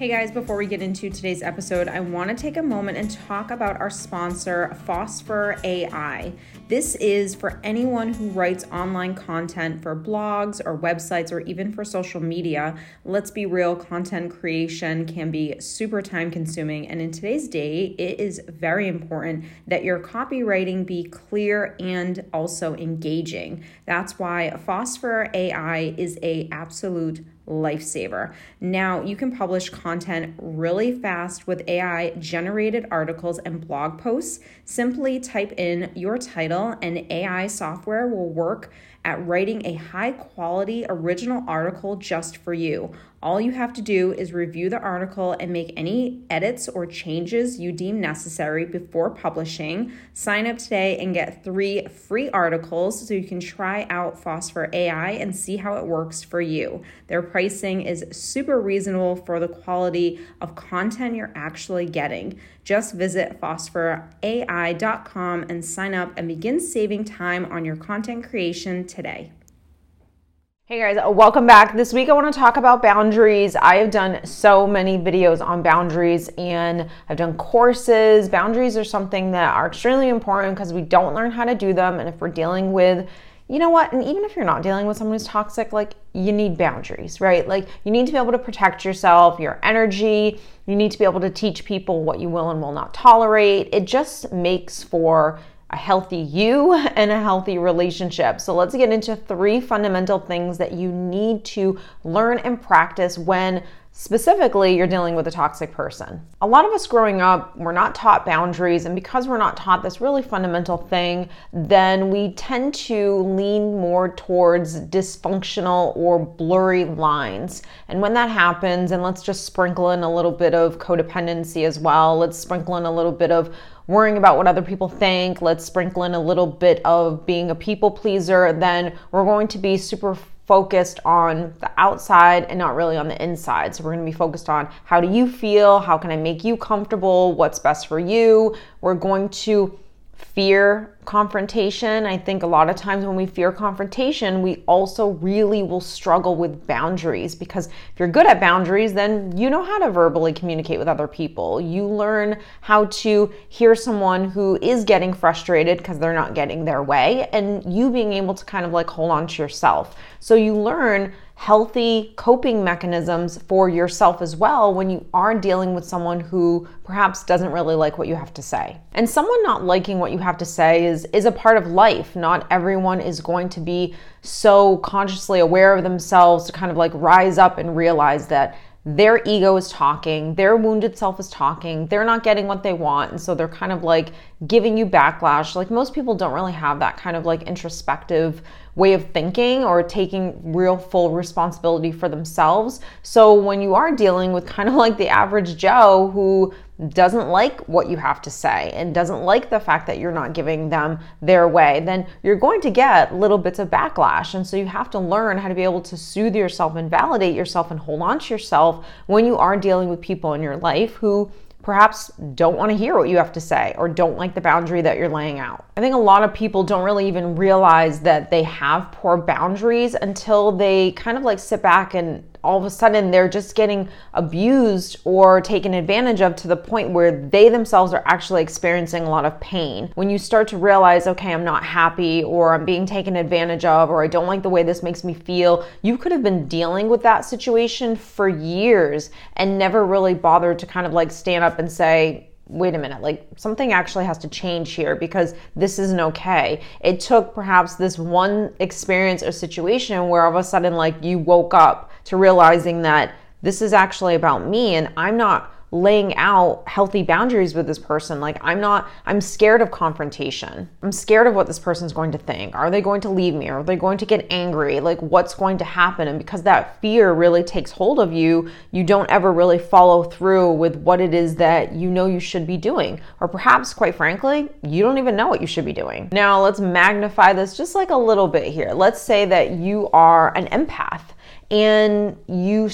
Hey guys, before we get into today's episode, I want to take a moment and talk about our sponsor, Phosphor AI. This is for anyone who writes online content for blogs or websites or even for social media. Let's be real, content creation can be super time consuming, and in today's day, it is very important that your copywriting be clear and also engaging. That's why Phosphor AI is a absolute lifesaver. Now, you can publish content really fast with AI generated articles and blog posts. Simply type in your title, and AI software will work at writing a high quality original article just for you. All you have to do is review the article and make any edits or changes you deem necessary before publishing. Sign up today and get three free articles so you can try out Phosphor AI and see how it works for you. Their pricing is super reasonable for the quality of content you're actually getting. Just visit phosphorai.com and sign up and begin saving time on your content creation today. Hey guys, uh, welcome back. This week I want to talk about boundaries. I have done so many videos on boundaries and I've done courses. Boundaries are something that are extremely important because we don't learn how to do them. And if we're dealing with, you know what, and even if you're not dealing with someone who's toxic, like you need boundaries, right? Like you need to be able to protect yourself, your energy. You need to be able to teach people what you will and will not tolerate. It just makes for a healthy you and a healthy relationship. So let's get into three fundamental things that you need to learn and practice when specifically you're dealing with a toxic person. A lot of us growing up, we're not taught boundaries, and because we're not taught this really fundamental thing, then we tend to lean more towards dysfunctional or blurry lines. And when that happens, and let's just sprinkle in a little bit of codependency as well, let's sprinkle in a little bit of worrying about what other people think, let's sprinkle in a little bit of being a people pleaser, then we're going to be super focused on the outside and not really on the inside. So we're going to be focused on how do you feel? How can I make you comfortable? What's best for you? We're going to fear confrontation. I think a lot of times when we fear confrontation, we also really will struggle with boundaries because if you're good at boundaries, then you know how to verbally communicate with other people. You learn how to hear someone who is getting frustrated because they're not getting their way and you being able to kind of like hold on to yourself. So you learn healthy coping mechanisms for yourself as well when you are dealing with someone who perhaps doesn't really like what you have to say. And someone not liking what you have to say is is a part of life. Not everyone is going to be so consciously aware of themselves to kind of like rise up and realize that their ego is talking, their wounded self is talking, they're not getting what they want. And so they're kind of like giving you backlash. Like most people don't really have that kind of like introspective way of thinking or taking real full responsibility for themselves. So when you are dealing with kind of like the average Joe who doesn't like what you have to say and doesn't like the fact that you're not giving them their way, then you're going to get little bits of backlash. And so you have to learn how to be able to soothe yourself and validate yourself and hold on to yourself when you are dealing with people in your life who perhaps don't want to hear what you have to say or don't like the boundary that you're laying out. I think a lot of people don't really even realize that they have poor boundaries until they kind of like sit back and all of a sudden they're just getting abused or taken advantage of to the point where they themselves are actually experiencing a lot of pain. When you start to realize, okay, I'm not happy or I'm being taken advantage of or I don't like the way this makes me feel, you could have been dealing with that situation for years and never really bothered to kind of like stand up and say, wait a minute, like something actually has to change here because this isn't okay. It took perhaps this one experience or situation where all of a sudden, like, you woke up to realizing that this is actually about me and I'm not laying out healthy boundaries with this person. Like, I'm not, I'm scared of confrontation. I'm scared of what this person's going to think. Are they going to leave me? Are they going to get angry? Like, what's going to happen? And because that fear really takes hold of you, you don't ever really follow through with what it is that you know you should be doing. Or perhaps, quite frankly, you don't even know what you should be doing. Now, let's magnify this just like a little bit here. Let's say that you are an empath and you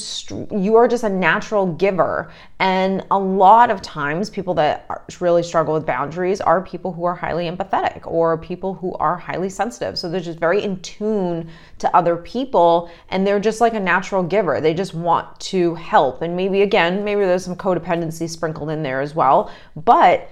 you are just a natural giver. And a lot of times people that really struggle with boundaries are people who are highly empathetic or people who are highly sensitive. So they're just very in tune to other people and they're just like a natural giver. They just want to help. And maybe again maybe there's some codependency sprinkled in there as well. But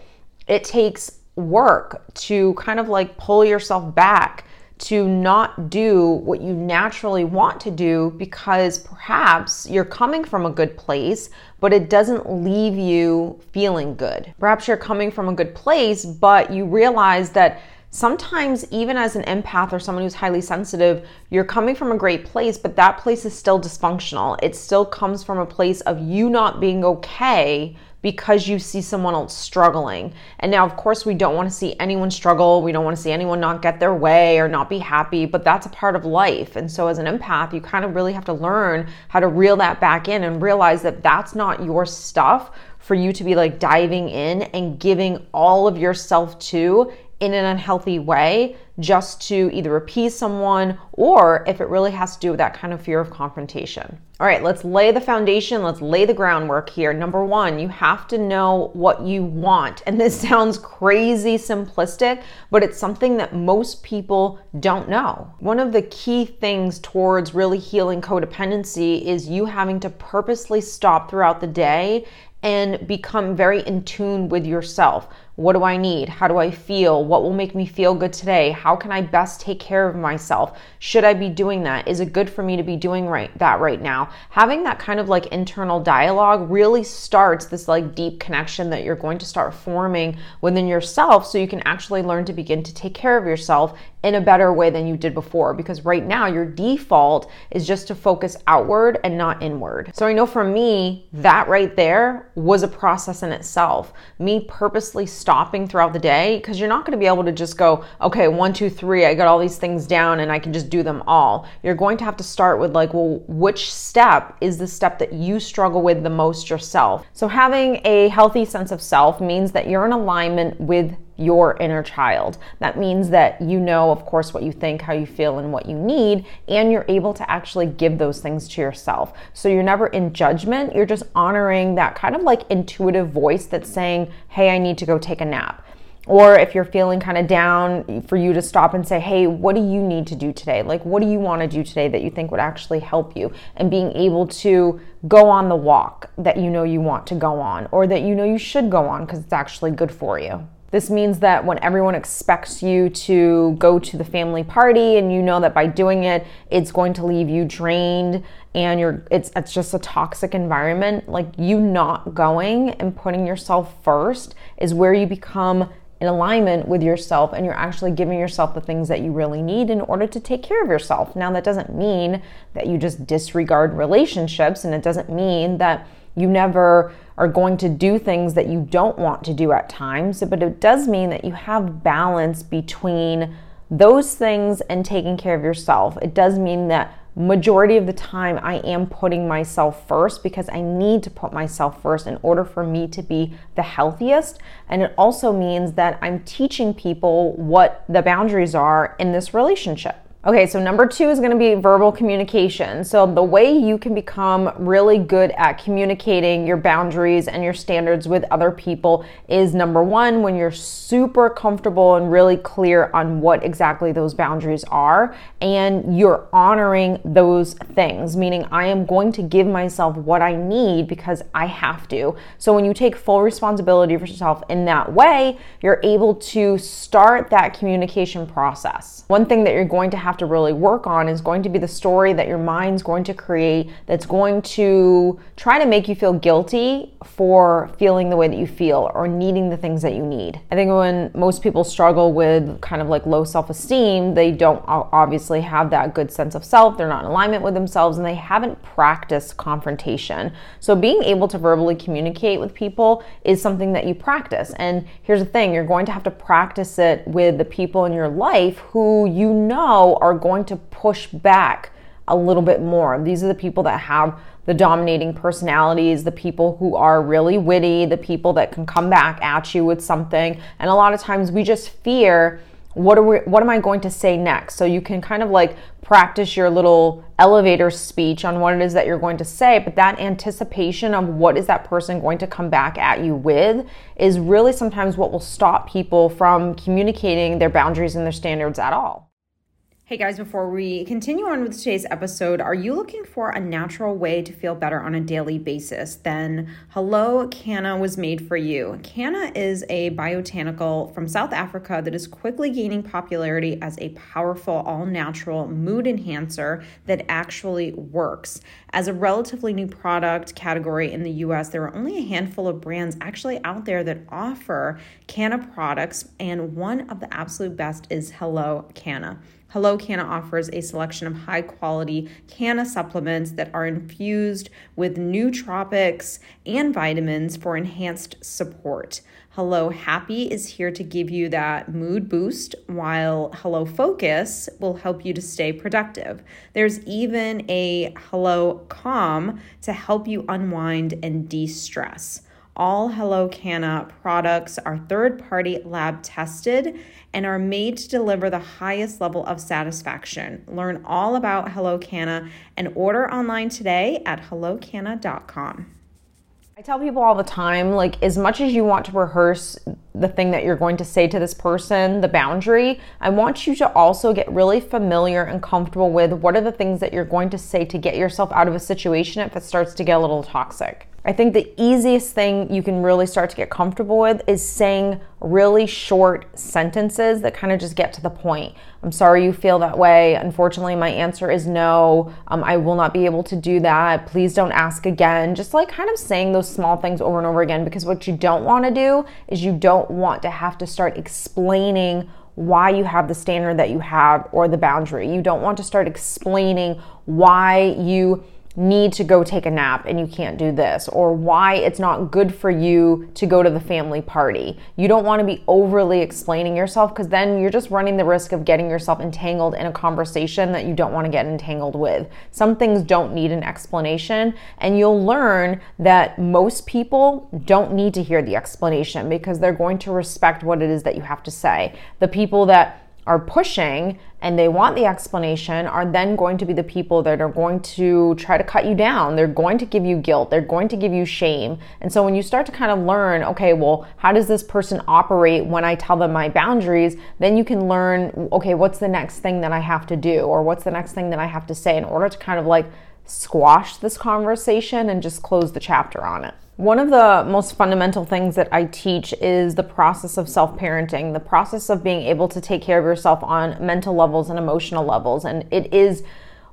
it takes work to kind of like pull yourself back to not do what you naturally want to do because perhaps you're coming from a good place, but it doesn't leave you feeling good. Perhaps you're coming from a good place, but you realize that sometimes, even as an empath or someone who's highly sensitive, you're coming from a great place, but that place is still dysfunctional. It still comes from a place of you not being okay because you see someone else struggling. And now, of course, we don't want to see anyone struggle. We don't want to see anyone not get their way or not be happy, but that's a part of life. And so, as an empath, you kind of really have to learn how to reel that back in and realize that that's not your stuff for you to be like diving in and giving all of yourself to in an unhealthy way just to either appease someone or if it really has to do with that kind of fear of confrontation. All right, let's lay the foundation, let's lay the groundwork here. Number one, you have to know what you want. And this sounds crazy simplistic, but it's something that most people don't know. One of the key things towards really healing codependency is you having to purposely stop throughout the day and become very in tune with yourself. What do I need? How do I feel? What will make me feel good today? How can I best take care of myself? Should I be doing that? Is it good for me to be doing right that right now? Having that kind of like internal dialogue really starts this like deep connection that you're going to start forming within yourself so you can actually learn to begin to take care of yourself in a better way than you did before because right now your default is just to focus outward and not inward. So I know for me that right there was a process in itself. Me purposely stopping throughout the day because you're not going to be able to just go, okay, one, two, three, I got all these things down and I can just do them all. You're going to have to start with, like, well, which step is the step that you struggle with the most yourself? So, having a healthy sense of self means that you're in alignment with your inner child. That means that you know, of course, what you think, how you feel, and what you need, and you're able to actually give those things to yourself. So you're never in judgment, you're just honoring that kind of like intuitive voice that's saying, hey, I need to go take a nap. Or if you're feeling kind of down, for you to stop and say, hey, what do you need to do today? Like, what do you want to do today that you think would actually help you? And being able to go on the walk that you know you want to go on, or that you know you should go on because it's actually good for you. This means that when everyone expects you to go to the family party and you know that by doing it it's going to leave you drained and you're it's it's just a toxic environment, like you not going and putting yourself first is where you become in alignment with yourself and you're actually giving yourself the things that you really need in order to take care of yourself. Now that doesn't mean that you just disregard relationships and it doesn't mean that you never are going to do things that you don't want to do at times, but it does mean that you have balance between those things and taking care of yourself. It does mean that majority of the time I am putting myself first because I need to put myself first in order for me to be the healthiest. And it also means that I'm teaching people what the boundaries are in this relationship. Okay, so number two is gonna be verbal communication. So, the way you can become really good at communicating your boundaries and your standards with other people is number one, when you're super comfortable and really clear on what exactly those boundaries are, and you're honoring those things, meaning I am going to give myself what I need because I have to. So, when you take full responsibility for yourself in that way, you're able to start that communication process. One thing that you're going to have have to really work on is going to be the story that your mind's going to create that's going to try to make you feel guilty for feeling the way that you feel or needing the things that you need. I think when most people struggle with kind of like low self esteem, they don't obviously have that good sense of self, they're not in alignment with themselves, and they haven't practiced confrontation. So being able to verbally communicate with people is something that you practice. And here's the thing you're going to have to practice it with the people in your life who you know are going to push back a little bit more. These are the people that have the dominating personalities, the people who are really witty, the people that can come back at you with something. And a lot of times we just fear what are we, what am I going to say next? So you can kind of like practice your little elevator speech on what it is that you're going to say, but that anticipation of what is that person going to come back at you with is really sometimes what will stop people from communicating their boundaries and their standards at all. Hey guys, before we continue on with today's episode, are you looking for a natural way to feel better on a daily basis? Then Hello Canna was made for you. Canna is a botanical from South Africa that is quickly gaining popularity as a powerful, all natural mood enhancer that actually works. As a relatively new product category in the US, there are only a handful of brands actually out there that offer Canna products, and one of the absolute best is Hello Canna. Hello Canna offers a selection of high quality canna supplements that are infused with nootropics and vitamins for enhanced support. Hello Happy is here to give you that mood boost, while Hello Focus will help you to stay productive. There's even a Hello Calm to help you unwind and de stress. All Hello Canna products are third party lab tested and are made to deliver the highest level of satisfaction. Learn all about Hello Canna and order online today at hellocanna.com. I tell people all the time like, as much as you want to rehearse the thing that you're going to say to this person, the boundary, I want you to also get really familiar and comfortable with what are the things that you're going to say to get yourself out of a situation if it starts to get a little toxic. I think the easiest thing you can really start to get comfortable with is saying really short sentences that kind of just get to the point. I'm sorry you feel that way. Unfortunately, my answer is no. Um, I will not be able to do that. Please don't ask again. Just like kind of saying those small things over and over again because what you don't want to do is you don't want to have to start explaining why you have the standard that you have or the boundary. You don't want to start explaining why you need to go take a nap and you can't do this, or why it's not good for you to go to the family party. You don't want to be overly explaining yourself because then you're just running the risk of getting yourself entangled in a conversation that you don't want to get entangled with. Some things don't need an explanation, and you'll learn that most people don't need to hear the explanation because they're going to respect what it is that you have to say. The people that are pushing and they want the explanation are then going to be the people that are going to try to cut you down. They're going to give you guilt. They're going to give you shame. And so when you start to kind of learn, okay, well, how does this person operate when I tell them my boundaries? Then you can learn, okay, what's the next thing that I have to do or what's the next thing that I have to say in order to kind of like squash this conversation and just close the chapter on it. One of the most fundamental things that I teach is the process of self parenting, the process of being able to take care of yourself on mental levels and emotional levels. And it is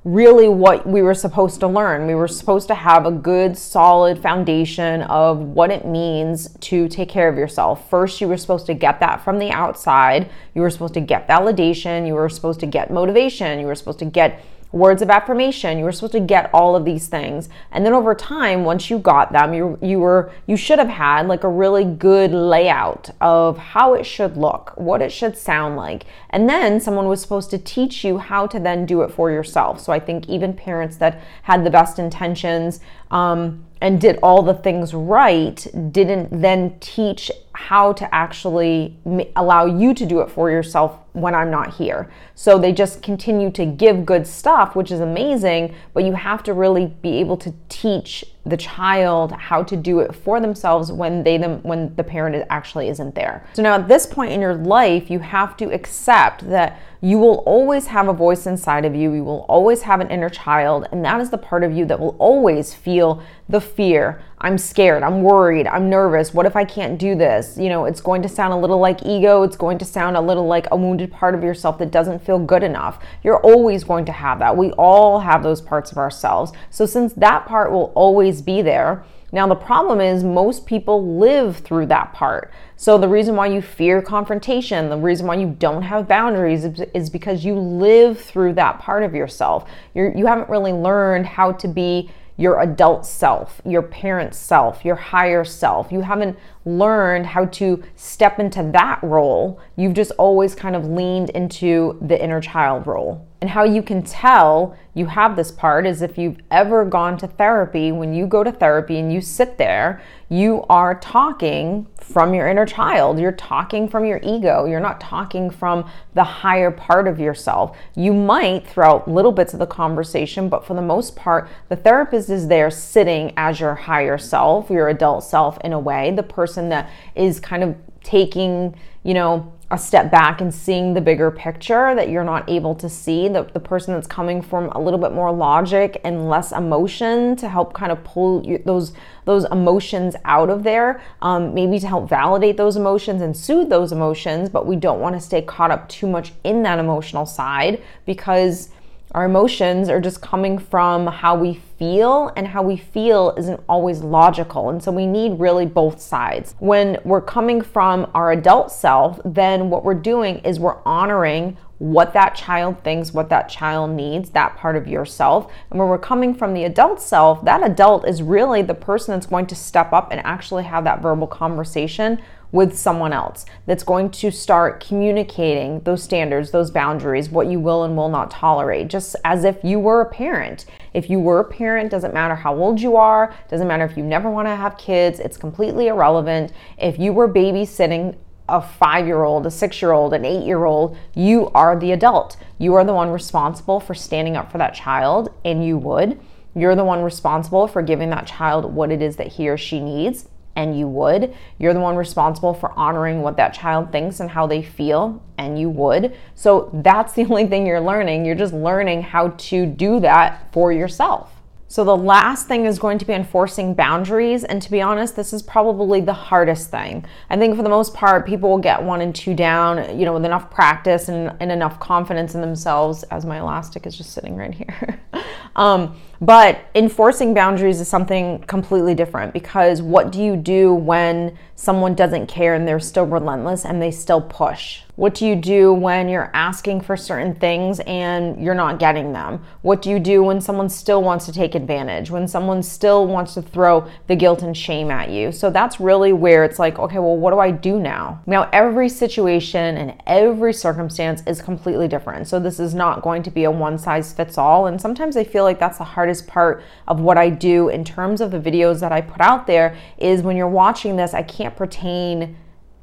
really what we were supposed to learn. We were supposed to have a good, solid foundation of what it means to take care of yourself. First, you were supposed to get that from the outside. You were supposed to get validation. You were supposed to get motivation. You were supposed to get words of affirmation. You were supposed to get all of these things. And then over time, once you got them, you you were you should have had like a really good layout of how it should look, what it should sound like. And then someone was supposed to teach you how to then do it for yourself. So I think even parents that had the best intentions um, and did all the things right didn't then teach how to actually allow you to do it for yourself when I'm not here. So they just continue to give good stuff, which is amazing, but you have to really be able to teach the child how to do it for themselves when they them when the parent actually isn't there. So now at this point in your life, you have to accept that you will always have a voice inside of you. You will always have an inner child, and that is the part of you that will always feel the fear. I'm scared, I'm worried, I'm nervous. What if I can't do this? You know, it's going to sound a little like ego, it's going to sound a little like a wounded part of yourself that doesn't feel good enough. You're always going to have that. We all have those parts of ourselves. So since that part will always be there, now, the problem is most people live through that part. So, the reason why you fear confrontation, the reason why you don't have boundaries is, because you live through that part of yourself. You're, you haven't really learned how to be your adult self, your parent self, your higher self. You haven't learned how to step into that role. You've just always kind of leaned into the inner child role. And how you can tell you have this part is if you've ever gone to therapy, when you go to therapy and you sit there, you are talking from your inner child. You're talking from your ego. You're not talking from the higher part of yourself. You might throughout little bits of the conversation, but for the most part, the therapist is there sitting as your higher self, your adult self in a way, the person that is kind of taking, you know, a step back and seeing the bigger picture that you're not able to see the, the person that's coming from a little bit more logic and less emotion to help kind of pull you, those those emotions out of there um, maybe to help validate those emotions and soothe those emotions but we don't want to stay caught up too much in that emotional side because our emotions are just coming from how we feel, and how we feel isn't always logical. And so we need really both sides. When we're coming from our adult self, then what we're doing is we're honoring what that child thinks, what that child needs, that part of yourself. And when we're coming from the adult self, that adult is really the person that's going to step up and actually have that verbal conversation with someone else that's going to start communicating those standards, those boundaries, what you will and will not tolerate, just as if you were a parent. If you were a parent, doesn't matter how old you are, doesn't matter if you never want to have kids, it's completely irrelevant. If you were babysitting a five year old, a six year old, an eight year old, you are the adult. You are the one responsible for standing up for that child, and you would. You're the one responsible for giving that child what it is that he or she needs and you would. You're the one responsible for honoring what that child thinks and how they feel, and you would. So that's the only thing you're learning. You're just learning how to do that for yourself. So, the last thing is going to be enforcing boundaries. And to be honest, this is probably the hardest thing. I think for the most part, people will get one and two down, you know, with enough practice and, and enough confidence in themselves, as my elastic is just sitting right here. um, but enforcing boundaries is something completely different because what do you do when someone doesn't care and they're still relentless and they still push? What do you do when you're asking for certain things and you're not getting them? What do you do when someone still wants to take advantage? When someone still wants to throw the guilt and shame at you? So that's really where it's like, okay, well, what do I do now? Now, every situation and every circumstance is completely different. So this is not going to be a one size fits all. And sometimes I feel like that's the hardest part of what I do in terms of the videos that I put out there is when you're watching this, I can't pertain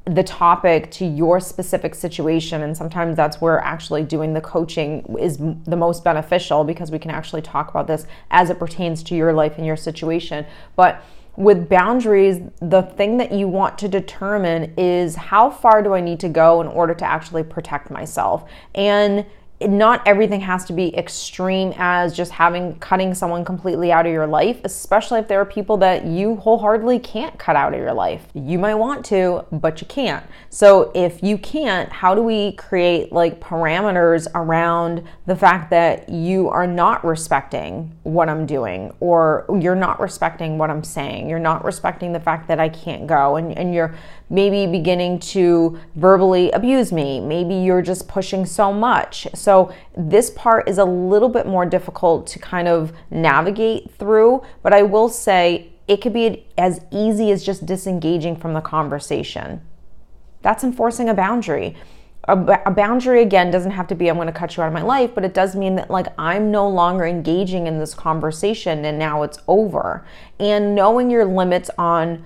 the topic to your specific situation. And sometimes that's where actually doing the coaching is the most beneficial because we can actually talk about this as it pertains to your life and your situation. But with boundaries, the thing that you want to determine is how far do I need to go in order to actually protect myself? And not everything has to be extreme as just having cutting someone completely out of your life, especially if there are people that you wholeheartedly can't cut out of your life. You might want to, but you can't. So if you can't, how do we create like parameters around the fact that you are not respecting what I'm doing or you're not respecting what I'm saying? You're not respecting the fact that I can't go and, and you're maybe beginning to verbally abuse me. Maybe you're just pushing so much. So, this part is a little bit more difficult to kind of navigate through, but I will say it could be as easy as just disengaging from the conversation. That's enforcing a boundary. A, boundary again doesn't have to be i'm going to cut you out of my life but it does mean that like i'm no longer engaging in this conversation and now it's over and knowing your limits on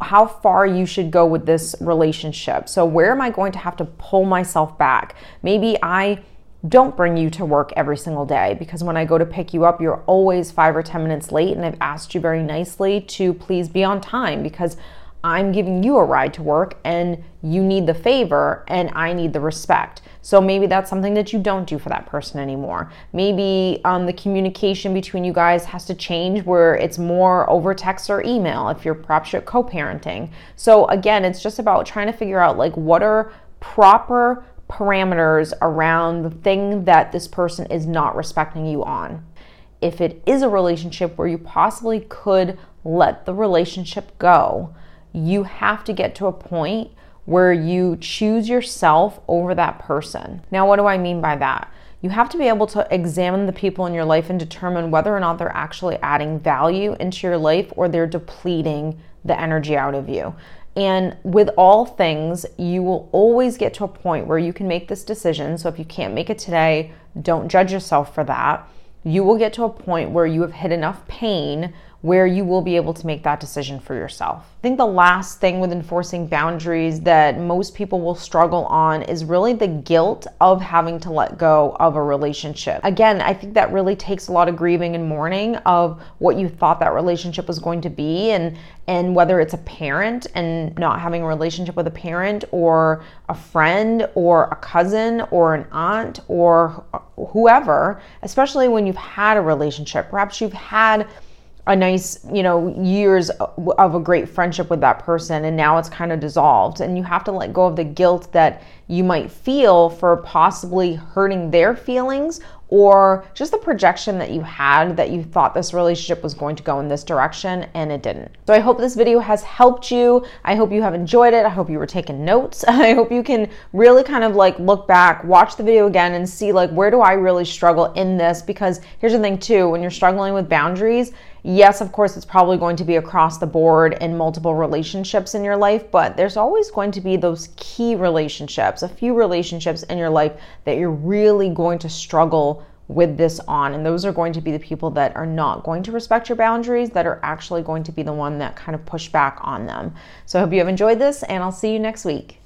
how far you should go with this relationship. So, where am I going to have to pull myself back? Maybe I don't bring you to work every single day because when I go to pick you up, you're always five or 10 minutes late. And I've asked you very nicely to please be on time because I'm giving you a ride to work and you need the favor and I need the respect. So maybe that's something that you don't do for that person anymore. Maybe um, the communication between you guys has to change where it's more over text or email if you're perhaps you're co-parenting. So again, it's just about trying to figure out like what are proper parameters around the thing that this person is not respecting you on. If it is a relationship where you possibly could let the relationship go, you have to get to a point where you choose yourself over that person. Now, what do I mean by that? You have to be able to examine the people in your life and determine whether or not they're actually adding value into your life or they're depleting the energy out of you. And with all things, you will always get to a point where you can make this decision. So if you can't make it today, don't judge yourself for that. You will get to a point where you have hit enough pain where you will be able to make that decision for yourself. I think the last thing with enforcing boundaries that most people will struggle on is really the guilt of having to let go of a relationship. Again, I think that really takes a lot of grieving and mourning of what you thought that relationship was going to be and and whether it's a parent and not having a relationship with a parent or a friend or a cousin or an aunt or whoever, especially when you've had a relationship. Perhaps you've had a nice, you know, years of a great friendship with that person and now it's kind of dissolved and you have to let go of the guilt that you might feel for possibly hurting their feelings or just the projection that you had that you thought this relationship was going to go in this direction and it didn't. So I hope this video has helped you. I hope you have enjoyed it. I hope you were taking notes. I hope you can really kind of like look back, watch the video again and see like where do I really struggle in this because here's the thing too, when you're struggling with boundaries, Yes, of course, it's probably going to be across the board in multiple relationships in your life, but there's always going to be those key relationships, a few relationships in your life that you're really going to struggle with this on. And those are going to be the people that are not going to respect your boundaries, that are actually going to be the one that kind of push back on them. So I hope you have enjoyed this, and I'll see you next week.